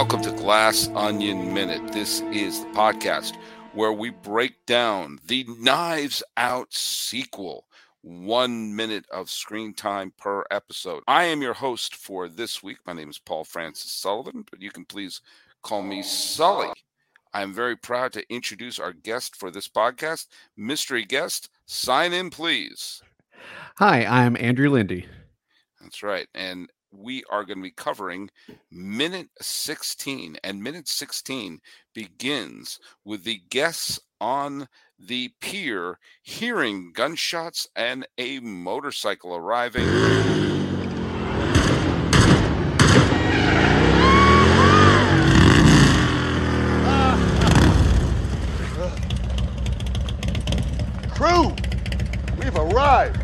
Welcome to Glass Onion Minute. This is the podcast where we break down the Knives Out sequel, one minute of screen time per episode. I am your host for this week. My name is Paul Francis Sullivan, but you can please call me Sully. I'm very proud to introduce our guest for this podcast, mystery guest. Sign in, please. Hi, I'm Andrew Lindy. That's right. And we are going to be covering minute 16. And minute 16 begins with the guests on the pier hearing gunshots and a motorcycle arriving. Crew, we've arrived.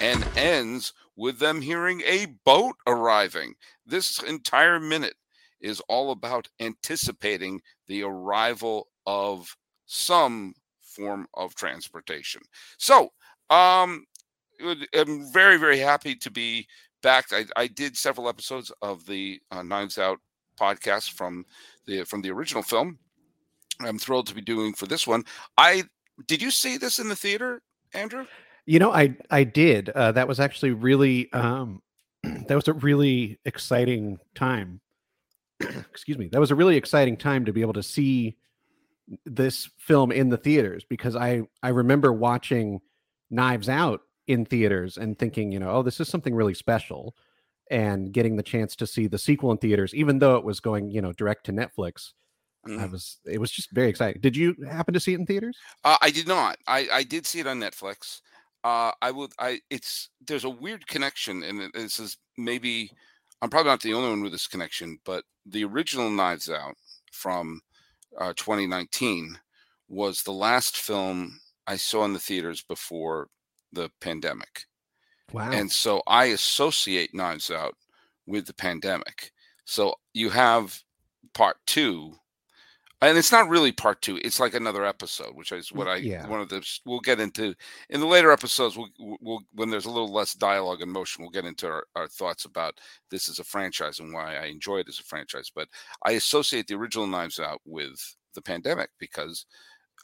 And ends with them hearing a boat arriving. This entire minute is all about anticipating the arrival of some form of transportation. So, um, I'm very, very happy to be back. I, I did several episodes of the uh, Knives Out podcast from the from the original film. I'm thrilled to be doing for this one. I did you see this in the theater, Andrew? You know, I I did. Uh, that was actually really um, that was a really exciting time. Excuse me. That was a really exciting time to be able to see this film in the theaters because I I remember watching Knives Out in theaters and thinking, you know, oh, this is something really special, and getting the chance to see the sequel in theaters, even though it was going, you know, direct to Netflix. I was it was just very exciting. Did you happen to see it in theaters? Uh, I did not. I I did see it on Netflix uh, I would. I it's there's a weird connection, and this is maybe I'm probably not the only one with this connection, but the original Knives Out from uh, 2019 was the last film I saw in the theaters before the pandemic. Wow! And so I associate Knives Out with the pandemic. So you have part two and it's not really part two it's like another episode which is what i yeah. one of the we'll get into in the later episodes we'll, we'll when there's a little less dialogue and motion we'll get into our, our thoughts about this as a franchise and why i enjoy it as a franchise but i associate the original knives out with the pandemic because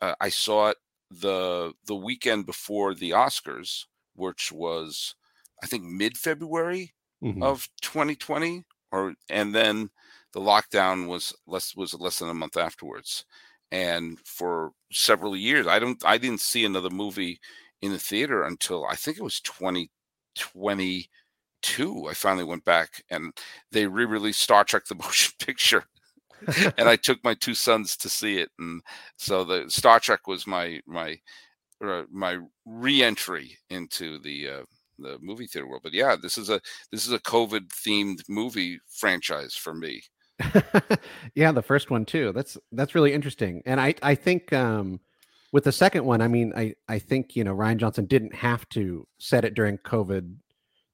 uh, i saw it the the weekend before the oscars which was i think mid-february mm-hmm. of 2020 or and then the lockdown was less was less than a month afterwards. And for several years i don't i didn't see another movie in the theater until i think it was 2022 i finally went back and they re-released star trek the motion picture. And i took my two sons to see it. And so the star trek was my my uh, my re-entry into the uh, the movie theater world. But yeah this is a this is a covid themed movie franchise for me yeah, the first one too. That's that's really interesting. And I I think um with the second one, I mean, I I think, you know, Rian Johnson didn't have to set it during COVID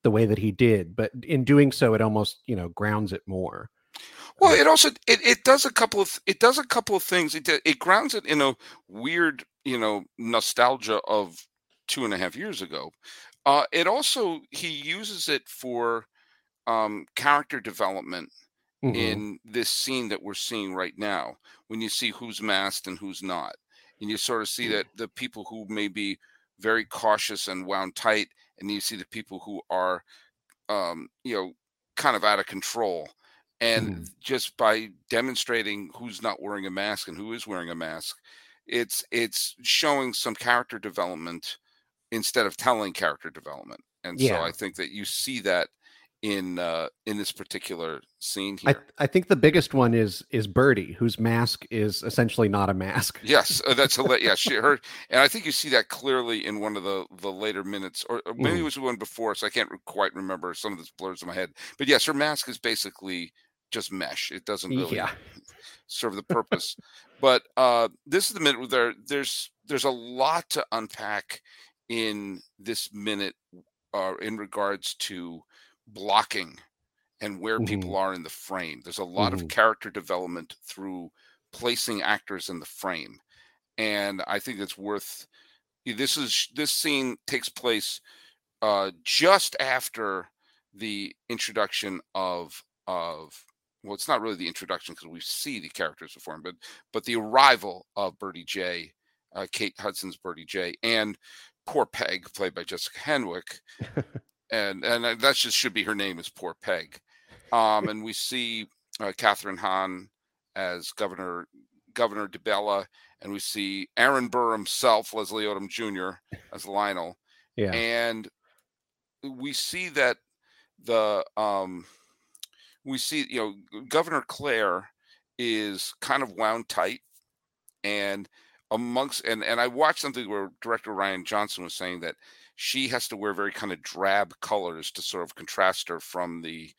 the way that he did, but in doing so it almost, you know, grounds it more. Well, it also it, it does a couple of it does a couple of things. It it grounds it in a weird, you know, nostalgia of two and a half years ago. Uh, it also he uses it for um, character development mm-hmm. in this scene that we're seeing right now when you see who's masked and who's not and you sort of see that the people who may be very cautious and wound tight and you see the people who are um, you know kind of out of control and mm. just by demonstrating who's not wearing a mask and who is wearing a mask it's it's showing some character development instead of telling character development and yeah. so i think that you see that in uh in this particular scene here. I, I think the biggest one is is Birdie, whose mask is essentially not a mask. Yes, uh, that's a yeah. She her, and I think you see that clearly in one of the the later minutes, or, or maybe mm. it was one before, so I can't quite remember. Some of this blurs in my head, but yes, her mask is basically just mesh. It doesn't really yeah. serve the purpose. but uh this is the minute where there there's there's a lot to unpack in this minute uh, in regards to blocking and where Mhm. people are in the frame. There's a lot Mhm. of character development through placing actors in the frame, and I think it's worth. This is this scene takes place uh, just after the introduction of of well, it's not really the introduction because we see the characters before him, but but the arrival of Birdie Jay, uh, Kate Hudson's Birdie Jay, and poor Peg, played by Jessica Henwick, and and that just should be her name is poor Peg, um, and we see uh, Kathryn Hahn as Governor Governor DeBella, and we see Aaron Burr himself, Leslie Odom Jr. as Lionel, Yeah. and we see that the um we see you know governor claire is kind of wound tight and amongst and and i watched something where director rian johnson was saying that she has to wear very kind of drab colors to sort of contrast her from the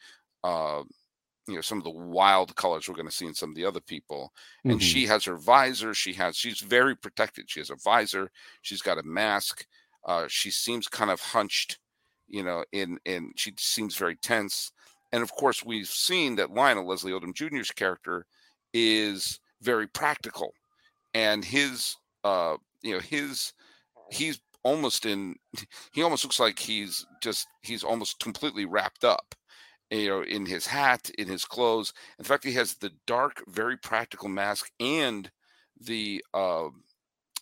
uh you know some of the wild colors we're going to see in some of the other people. And Mhm. she has her visor she has she's very protected she has a visor she's got a mask uh she seems kind of hunched you know in in she seems very tense. And of course we've seen that lionel leslie odom jr's character is very practical. And his uh you know his he's almost in he almost looks like he's just he's almost completely wrapped up you know in his hat in his clothes in fact he has the dark very practical mask and the uh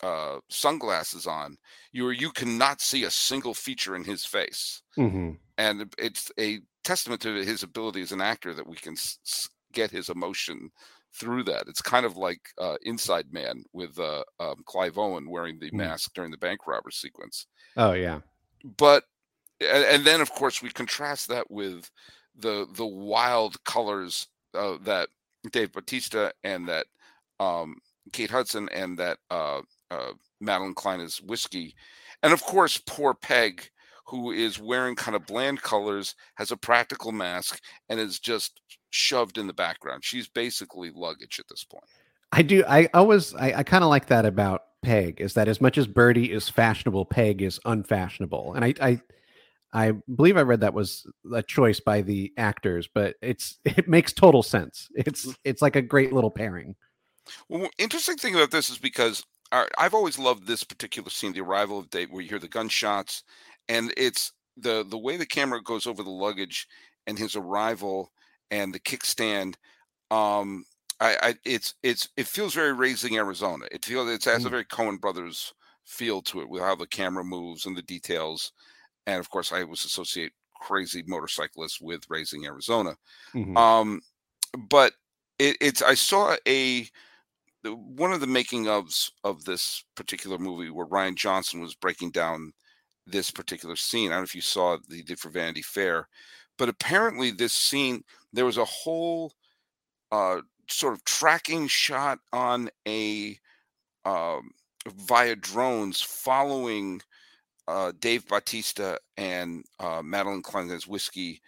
uh sunglasses on you you cannot see a single feature in his face Mhm. and it's a testament to his ability as an actor that we can s- get his emotion through that. It's kind of like uh, Inside Man with uh, um, Clive Owen wearing the Mm. mask during the bank robber sequence. Oh yeah. But and, and then of course we contrast that with the the wild colors uh, that Dave Bautista and that um, Kate Hudson and that uh, uh, Madelyn Cline is whiskey, and of course poor Peg, who is wearing kind of bland colors, has a practical mask, and is just shoved in the background. She's basically luggage at this point. I do. I always. I, I kind of like that about Peg is that as much as Birdie is fashionable, Peg is unfashionable, and I. I I believe I read that was a choice by the actors, but it's it makes total sense. It's mm. it's like a great little pairing. Well, interesting thing about this is because I- I've always loved this particular scene, the arrival of Dave, where you hear the gunshots, and it's the the way the camera goes over the luggage and his arrival and the kickstand. Um, I, I it's it's it feels very raising Arizona. It feels it has a Mm. very Coen Brothers feel to it with how the camera moves and the details. And of course, I always associate crazy motorcyclists with raising Arizona. Mhm. Um, but it, it's I saw a one of the making ofs of this particular movie where Rian Johnson was breaking down this particular scene. I don't know if you saw it, he did for Vanity Fair, but apparently this scene there was a whole uh, sort of tracking shot on a um, via drones following uh, Dave Bautista and uh, Madelyn Cline's whiskey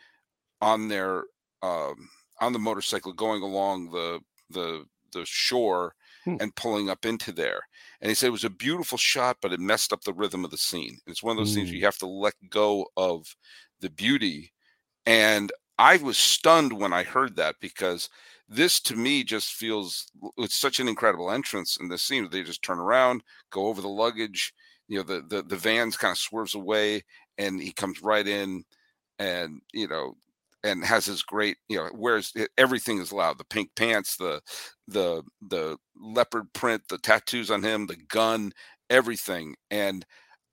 on their um, on the motorcycle going along the the the shore Hmm. and pulling up into there. And he said it was a beautiful shot, but it messed up the rhythm of the scene. It's one of those things Mm. you have to let go of the beauty. And I was stunned when I heard that because this to me just feels it's such an incredible entrance in this scene. They just turn around, go over the luggage, you know, the the, the van's kind of swerves away and he comes right in and you know and has his great you know wears everything is loud the pink pants the the the leopard print the tattoos on him the gun everything and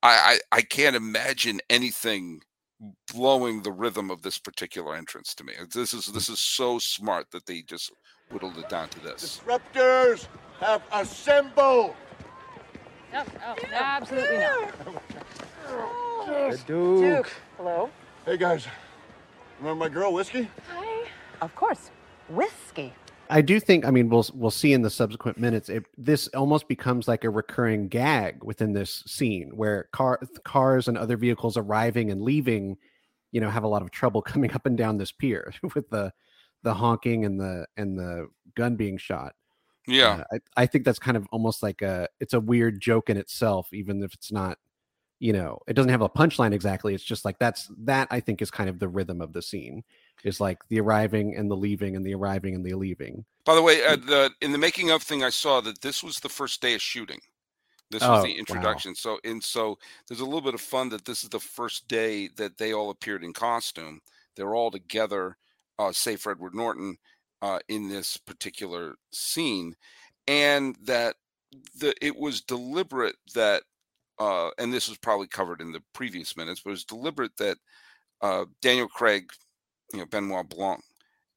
i i, I can't imagine anything blowing the rhythm of this particular entrance to me this is this mm. is so smart that they just whittled it down to this Disruptors have assembled. No, oh, no, absolutely not. Duke. Hello? Hey guys, remember my girl Whiskey? Hi. Of course. Whiskey. I do think. I mean, we'll we'll see in the subsequent minutes. It, this almost becomes like a recurring gag within this scene, where car cars and other vehicles arriving and leaving, you know, have a lot of trouble coming up and down this pier with the the honking and the and the gun being shot. yeah Uh, I, I think that's kind of almost like a it's a weird joke in itself, even if it's not, you know, it doesn't have a punchline exactly. It's just like that's that I think is kind of the rhythm of the scene. Is like the arriving and the leaving and the arriving and the leaving. By the way, uh, the in the making of thing, I saw that this was the first day of shooting. This was Oh, the wow. introduction. So and so there's a little bit of fun that this is the first day that they all appeared in costume. They're all together, uh, save for Edward Norton, uh, in this particular scene, and that the it was deliberate that, uh, and this was probably covered in the previous minutes, but it was deliberate that uh, Daniel Craig, you know Benoit Blanc,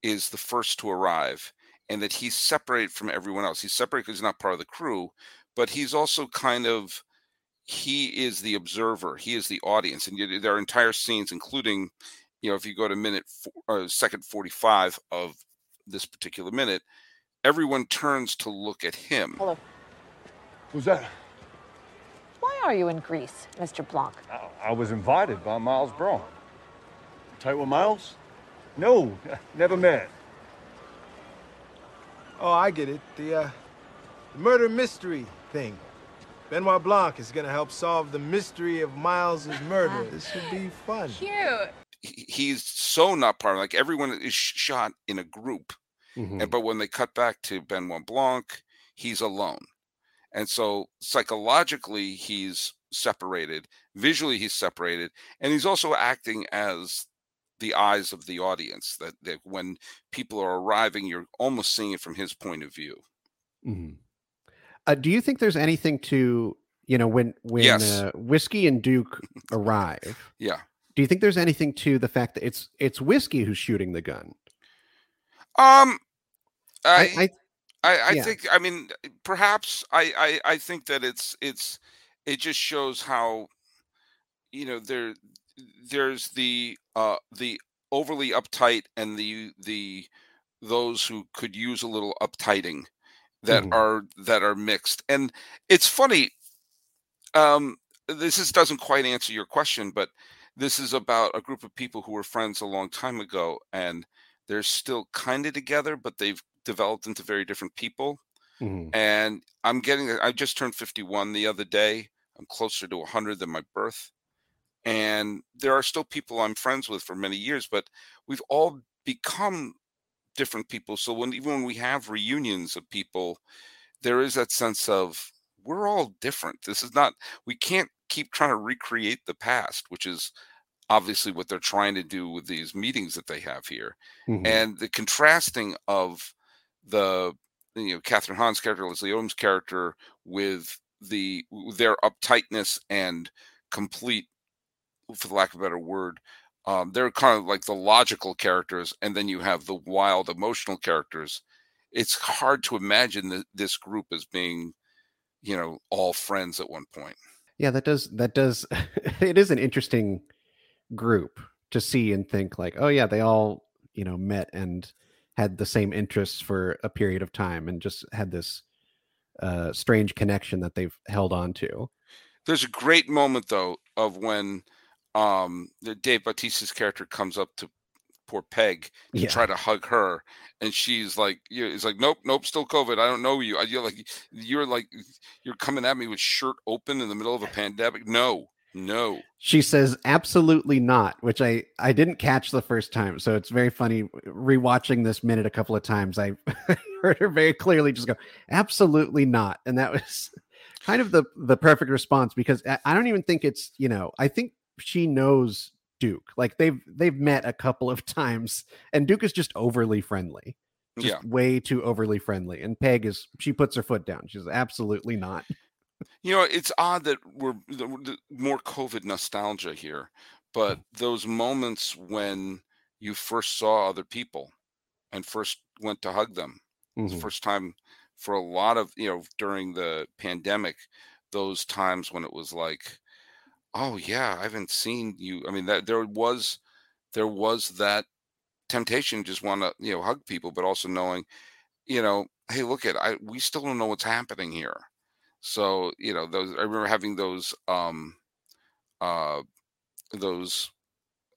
is the first to arrive, and that he's separated from everyone else. He's separated because he's not part of the crew, but he's also kind of he is the observer. He is the audience, and you, there are entire scenes, including, you know, if you go to minute four, uh, second forty-five of this particular minute, everyone turns to look at him. Hello. Who's that? Why are you in Greece, Mr. Blanc? I, I was invited by Miles Bron. Tight with Miles? No, never met. Oh, I get it. The, uh, the murder mystery thing. Benoit Blanc is gonna help solve the mystery of Miles's murder. This should be fun. Cute. He's so not part of like everyone is shot in a group. Mhm. And but when they cut back to Benoit Blanc, he's alone. And so psychologically he's separated, visually he's separated, and he's also acting as the eyes of the audience that, that when people are arriving, you're almost seeing it from his point of view. Mhm. Uh, do you think there's anything to you know when when Yes. uh, whiskey and Duke arrive? Yeah. Do you think there's anything to the fact that it's it's whiskey who's shooting the gun? Um I, I I I, I yeah. think I mean perhaps I, I I think that it's it's it just shows how you know there there's the uh the overly uptight and the the those who could use a little uptighting that Mhm. are that are mixed and it's funny um this is doesn't quite answer your question but this is about a group of people who were friends a long time ago and they're still kind of together but they've developed into very different people Mhm. and i'm getting i just turned 51 the other day i'm closer to 100 than my birth and there are still people i'm friends with for many years but we've all become different people so when even when we have reunions of people there is that sense of we're all different this is not we can't keep trying to recreate the past which is obviously what they're trying to do with these meetings that they have here Mhm. and the contrasting of the you know Kathryn Hahn's character, Leslie Odom's character, with the their uptightness and complete, for the lack of a better word, um, they're kind of like the logical characters, and then you have the wild emotional characters. It's hard to imagine that this group as being, you know, all friends at one point. Yeah, that does that does it is an interesting group to see and think like, oh yeah, they all, you know, met and had the same interests for a period of time and just had this uh strange connection that they've held on to. There's a great moment though of when um the Dave Bautista's character comes up to poor Peg to Yeah. try to hug her, and she's like, you it's like, nope, nope, still COVID. I don't know you. I- You're like, you're like, you're coming at me with shirt open in the middle of a pandemic. No, no. She says absolutely not, which I I didn't catch the first time. So it's very funny rewatching this minute a couple of times. I heard her very clearly just go absolutely not, and that was kind of the the perfect response because I don't even think it's you know I think she knows Duke like they've they've met a couple of times, and Duke is just overly friendly. Just Yeah. way too overly friendly. And Peg is she puts her foot down. She's absolutely not. You know, it's odd that we're more COVID nostalgia here, but mm. those moments when you first saw other people and first went to hug them, it's the mm-hmm. first time for a lot of you know during the pandemic, those times when it was like, oh yeah, I haven't seen you. I mean, that there was there was that temptation just want to you know hug people, but also knowing, you know, hey, look at I we still don't know what's happening here. So you know those I remember having those um uh those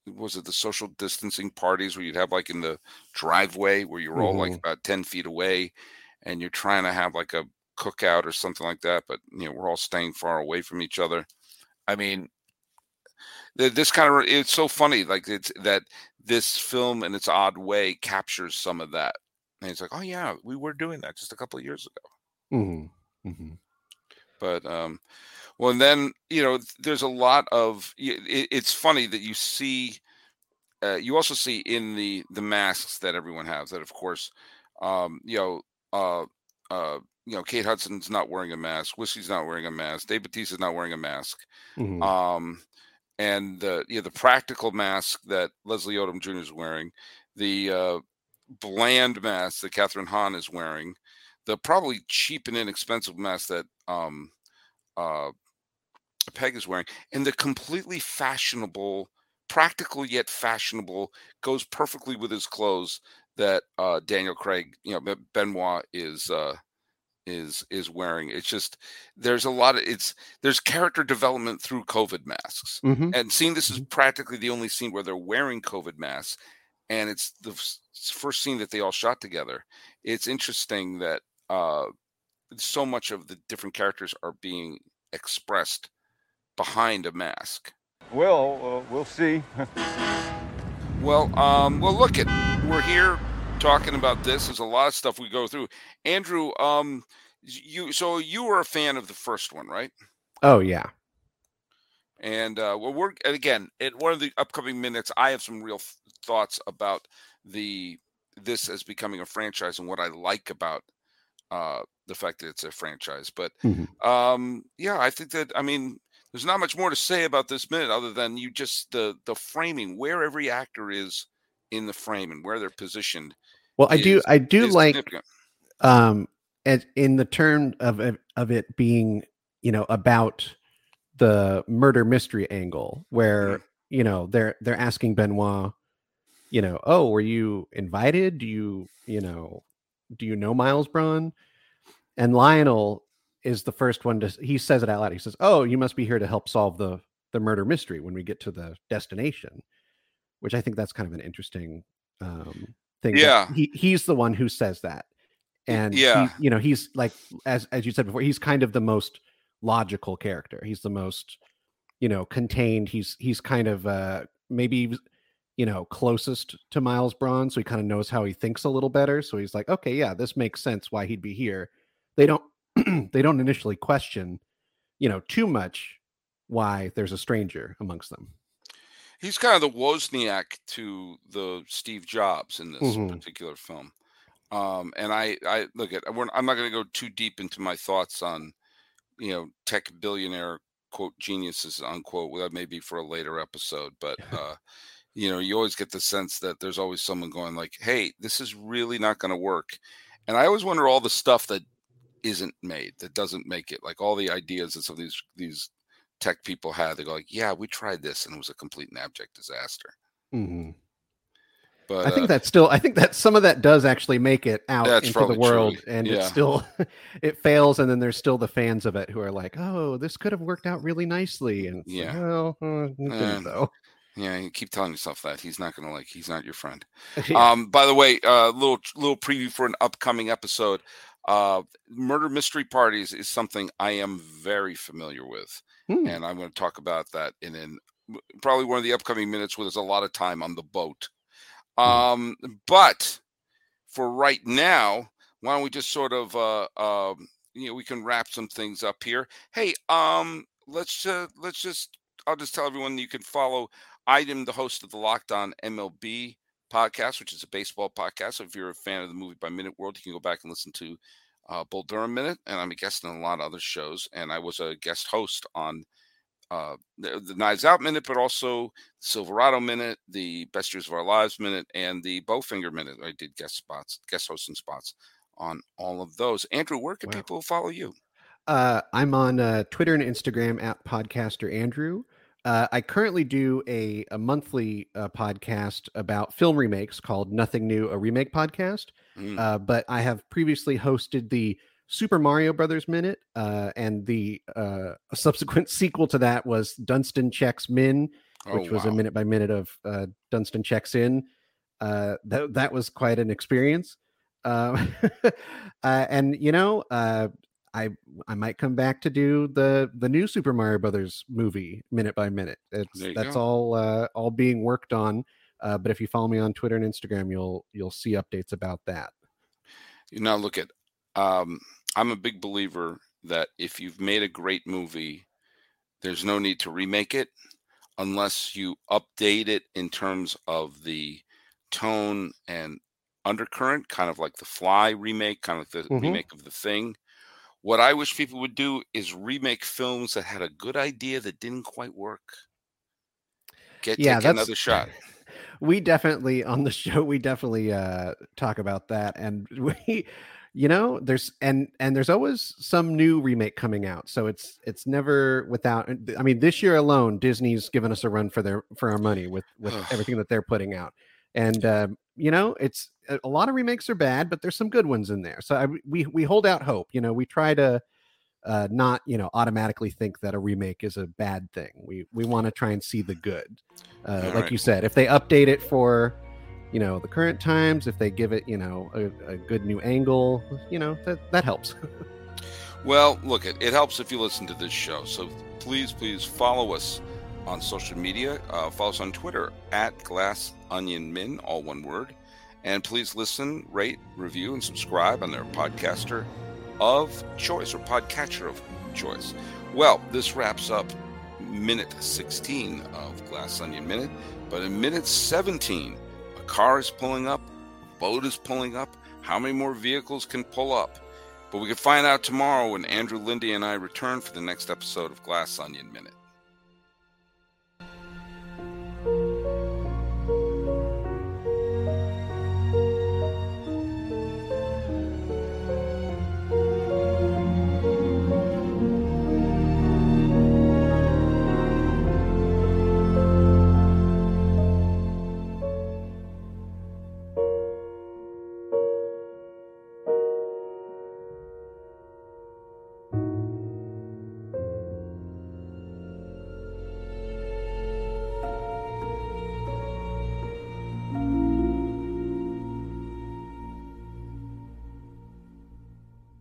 was it the social distancing parties where you'd have like in the driveway where you're all like Mhm. about 10 feet away and you're trying to have like a cookout or something like that but you know we're all staying far away from each other i mean th- this kind of it's so funny like it's that this film in its odd way captures some of that. And he's like, "Oh yeah, we were doing that just a couple of years ago." Mm-hmm. Mm-hmm. But um, well, and then you know, there's a lot of. It, it's funny that you see. Uh, you also see in the the masks that everyone has that, of course, um, you know, uh, uh, you know, Kate Hudson's not wearing a mask. Whiskey's not wearing a mask. Dave Bautista's not wearing a mask. Mm-hmm. Um, and the you know, the practical mask that Leslie Odom Jr. is wearing, the uh, bland mask that Kathryn Hahn is wearing, the probably cheap and inexpensive mask that um, uh, Peg is wearing, and the completely fashionable, practical yet fashionable, goes perfectly with his clothes that uh, Daniel Craig, you know, Benoit is uh, is is wearing. It's just there's a lot of it's there's character development through COVID masks, Mm-hmm. and seeing this is Mhm. practically the only scene where they're wearing COVID masks, and it's the f- first scene that they all shot together. It's interesting that uh, so much of the different characters are being expressed behind a mask. Well, uh, we'll see. Well, um, well, look at we're here talking about this. There's a lot of stuff we go through. Andrew, um, you so you were a fan of the first one, right? Oh yeah. And uh, well, we're and again in one of the upcoming minutes. I have some real f- thoughts about the this as becoming a franchise and what I like about uh, the fact that it's a franchise. But Mhm. um, yeah, I think that I mean, there's not much more to say about this minute other than you just the the framing, where every actor is in the frame and where they're positioned. Well, I do I do like um as in the term of of it being you know about the murder mystery angle where you know they're they're asking benoit you know oh were you invited? Do you you know do you know miles bron? And lionel is the first one to he says it out loud. He says oh you must be here to help solve the the murder mystery when we get to the destination which i think that's kind of an interesting um thing Yeah. he, he's the one who says that. And he- yeah. you know he's like as as you said before he's kind of the most logical character. He's the most you know contained. He's he's kind of uh maybe you know closest to miles bron so he kind of knows how he thinks a little better. So he's like okay yeah this makes sense why he'd be here. They don't they don't initially question you know too much why there's a stranger amongst them He's kind of the Wozniak to the Steve Jobs in this Mhm. particular film. Um, and I, I look at, I'm not going to go too deep into my thoughts on, you know, tech billionaire quote geniuses unquote. Well, that may be for a later episode, but, uh, you know, you always get the sense that there's always someone going like, "Hey, this is really not going to work," and I always wonder all the stuff that isn't made, that doesn't make it, like all the ideas that some of these these tech people had. They go like, "Yeah, we tried this, and it was a complete and abject disaster." Mhm. But I think uh, that still I think that some of that does actually make it out That's into the world true, and yeah. it's still it fails and then there's still the fans of it who are like, "Oh, this could have worked out really nicely." And it's like, Yeah. well, uh, it Uh, though. yeah, you keep telling yourself that he's not going to like. He's not your friend. Yeah. Um, by the way, uh, little little preview for an upcoming episode. Uh, murder mystery parties is something I am very familiar with, Hmm. and I'm going to talk about that in an probably one of the upcoming minutes where there's a lot of time on the boat. Um, but for right now, why don't we just sort of uh, um, you know we can wrap some things up here. Hey, um, let's uh, let's just I'll just tell everyone you can follow. I am the host of the Locked On MLB podcast, which is a baseball podcast. So if you're a fan of the Movie by Minute World, you can go back and listen to uh, Bull Durham Minute, and I'm a guest on a lot of other shows. And I was a guest host on uh, the, the Knives Out Minute, but also Silverado Minute, the Best Years of Our Lives Minute, and the Bowfinger Minute. I did guest spots, guest hosting spots on all of those. Andrew, where can Wow. people follow you? Uh, I'm on uh, Twitter and Instagram at podcaster Andrew. Uh, I currently do a, a monthly uh, podcast about film remakes called Nothing New, a remake podcast. Mm, Uh, but I have previously hosted the Super Mario Brothers Minute, uh, and the uh, subsequent sequel to that was Dunston Checks Min, oh, which was a minute by minute of uh, Dunston Checks In. Uh, that that was quite an experience. Uh, uh, and you know, uh, I I might come back to do the the new Super Mario Brothers movie minute by minute. It's that's go. all uh, all being worked on. Uh, but if you follow me on Twitter and Instagram, you'll you'll see updates about that. You now look at. Um, I'm a big believer that if you've made a great movie, there's no need to remake it unless you update it in terms of the tone and undercurrent, kind of like the Fly remake, kind of like the Mhm. remake of the Thing. What I wish people would do is remake films that had a good idea that didn't quite work. Get Yeah, take another shot. we definitely on the show we definitely uh talk about that and we you know there's and and there's always some new remake coming out so it's it's never without i mean this year alone disney's given us a run for their for our money with with everything that they're putting out and um you know it's a a lot of remakes are bad but there's some good ones in there so I, we we hold out hope you know we try to uh not you know automatically think that a remake is a bad thing we we want to try and see the good uh, like right. you said if they update it for you know the current times if they give it you know a, a good new angle you know that that helps Well, look, it, it helps if you listen to this show. So please, please follow us on social media. Uh, follow us on Twitter at Glass Onion Min, all one word. And please listen, rate, review, and subscribe on their podcaster of choice or podcatcher of choice. Well, this wraps up minute 16 of Glass Onion Minute. But in minute 17, a car is pulling up, a boat is pulling up. How many more vehicles can pull up? But we can find out tomorrow when Andrew Lindy and I return for the next episode of Glass Onion Minute.